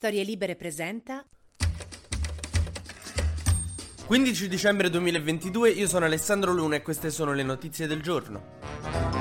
Storie Libere presenta 15 dicembre 2022, io sono Alessandro Luna e queste sono le notizie del giorno.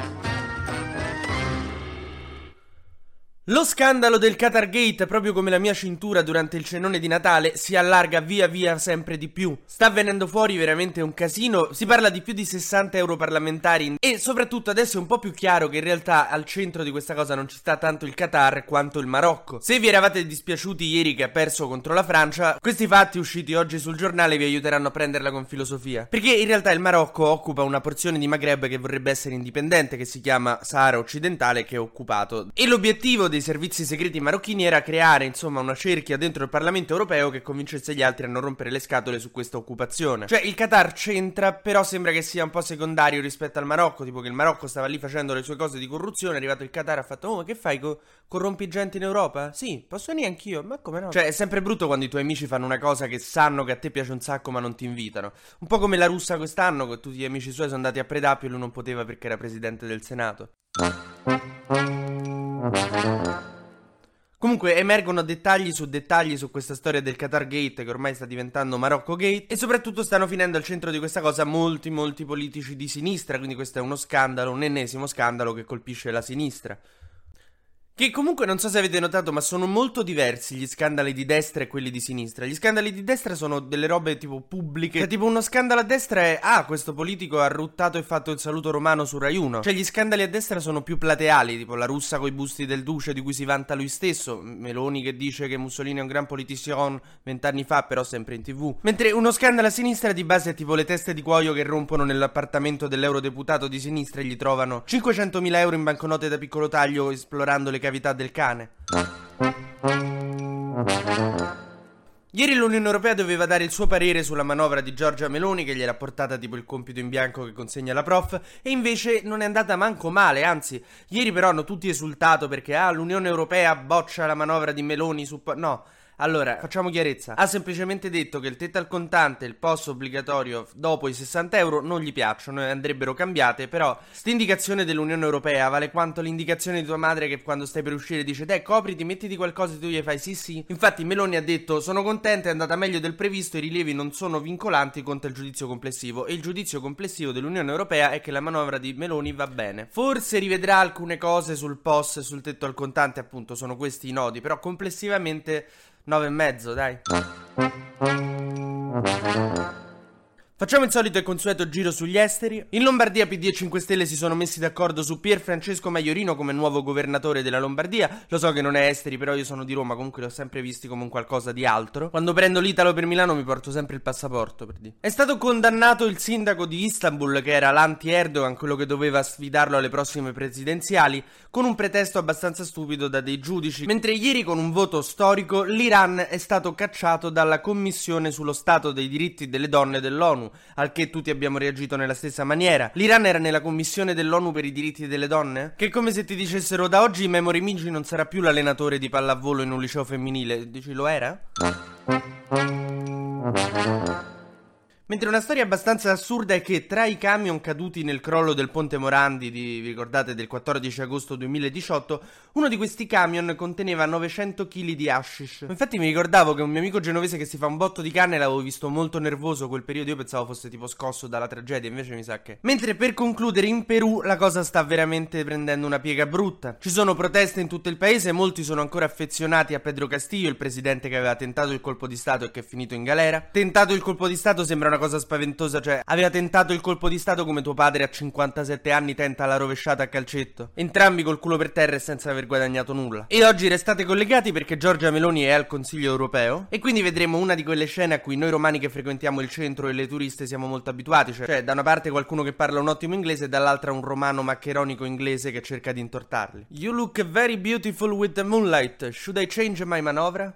Lo scandalo del Qatar Gate, proprio come la mia cintura durante il cenone di Natale, si allarga via via sempre di più. Sta venendo fuori veramente un casino, si parla di più di 60 europarlamentari e soprattutto adesso è un po' più chiaro che in realtà al centro di questa cosa non ci sta tanto il Qatar quanto il Marocco. Se vi eravate dispiaciuti ieri che ha perso contro la Francia, questi fatti usciti oggi sul giornale vi aiuteranno a prenderla con filosofia. Perché in realtà il Marocco occupa una porzione di Maghreb che vorrebbe essere indipendente, che si chiama Sahara occidentale, che è occupato. E l'obiettivo dei dei servizi segreti marocchini era creare, insomma, una cerchia dentro il Parlamento europeo che convincesse gli altri a non rompere le scatole su questa occupazione. Cioè, il Qatar c'entra, però sembra che sia un po' secondario rispetto al Marocco, tipo che il Marocco stava lì facendo le sue cose di corruzione, è arrivato il Qatar e ha fatto "Oh, ma che fai? Co- corrompi gente in Europa?" Sì, posso venire anch'io, ma come no? Cioè, è sempre brutto quando i tuoi amici fanno una cosa che sanno che a te piace un sacco ma non ti invitano. Un po' come la russa quest'anno, che tutti gli amici suoi sono andati a Predapio e lui non poteva perché era presidente del Senato. Comunque emergono dettagli su dettagli su questa storia del Qatar Gate che ormai sta diventando Marocco Gate e soprattutto stanno finendo al centro di questa cosa molti molti politici di sinistra, quindi questo è uno scandalo, un ennesimo scandalo che colpisce la sinistra. Che comunque non so se avete notato, ma sono molto diversi gli scandali di destra e quelli di sinistra. Gli scandali di destra sono delle robe tipo pubbliche. Cioè, tipo uno scandalo a destra è ah, questo politico ha ruttato e fatto il saluto romano su Rai 1. Cioè, gli scandali a destra sono più plateali, tipo la russa coi busti del duce di cui si vanta lui stesso. Meloni che dice che Mussolini è un gran politicien vent'anni fa, però sempre in tv. Mentre uno scandalo a sinistra di base è tipo le teste di cuoio che rompono nell'appartamento dell'eurodeputato di sinistra e gli trovano 500.000 euro in banconote da piccolo taglio esplorando le cavità del cane. Ieri l'Unione Europea doveva dare il suo parere sulla manovra di Giorgia Meloni che gliel'ha portata tipo il compito in bianco che consegna la prof e invece non è andata manco male, anzi, ieri però hanno tutti esultato perché ah, l'Unione Europea boccia la manovra di Meloni su no, allora, facciamo chiarezza. Ha semplicemente detto che il tetto al contante e il post obbligatorio dopo i 60 euro non gli piacciono e andrebbero cambiate, però sta indicazione dell'Unione Europea vale quanto l'indicazione di tua madre che quando stai per uscire dice dai copriti, mettiti qualcosa e tu gli fai sì sì. Infatti Meloni ha detto sono contenta, è andata meglio del previsto, i rilievi non sono vincolanti contro il giudizio complessivo e il giudizio complessivo dell'Unione Europea è che la manovra di Meloni va bene. Forse rivedrà alcune cose sul post e sul tetto al contante, appunto, sono questi i nodi, però complessivamente 9 e mezzo, dai. Facciamo il solito e consueto giro sugli esteri. In Lombardia PD e 5 Stelle si sono messi d'accordo su Pier Francesco Maiorino come nuovo governatore della Lombardia. Lo so che non è esteri, però io sono di Roma, comunque li ho sempre visti come un qualcosa di altro. Quando prendo l'Italo per Milano mi porto sempre il passaporto, per dire. È stato condannato il sindaco di Istanbul, che era l'anti-Erdogan, quello che doveva sfidarlo alle prossime presidenziali, con un pretesto abbastanza stupido da dei giudici. Mentre ieri con un voto storico l'Iran è stato cacciato dalla Commissione sullo Stato dei diritti delle donne dell'ONU al che tutti abbiamo reagito nella stessa maniera. L'Iran era nella commissione dell'ONU per i diritti delle donne? Che è come se ti dicessero da oggi Memory Migi non sarà più l'allenatore di pallavolo in un liceo femminile. Dici lo era? Mentre una storia abbastanza assurda è che tra i camion caduti nel crollo del ponte Morandi di, vi ricordate, del 14 agosto 2018, uno di questi camion conteneva 900 kg di hashish. Infatti mi ricordavo che un mio amico genovese che si fa un botto di canne l'avevo visto molto nervoso quel periodo, io pensavo fosse tipo scosso dalla tragedia, invece mi sa che... Mentre per concludere in Perù la cosa sta veramente prendendo una piega brutta. Ci sono proteste in tutto il paese, molti sono ancora affezionati a Pedro Castillo, il presidente che aveva tentato il colpo di Stato e che è finito in galera. Tentato il colpo di Stato sembra una cosa spaventosa, cioè aveva tentato il colpo di stato come tuo padre a 57 anni tenta la rovesciata a calcetto. Entrambi col culo per terra e senza aver guadagnato nulla. E oggi restate collegati perché Giorgia Meloni è al Consiglio europeo e quindi vedremo una di quelle scene a cui noi romani che frequentiamo il centro e le turiste siamo molto abituati, cioè, cioè da una parte qualcuno che parla un ottimo inglese e dall'altra un romano maccheronico inglese che cerca di intortarli. You look very beautiful with the moonlight. Should I change my manovra?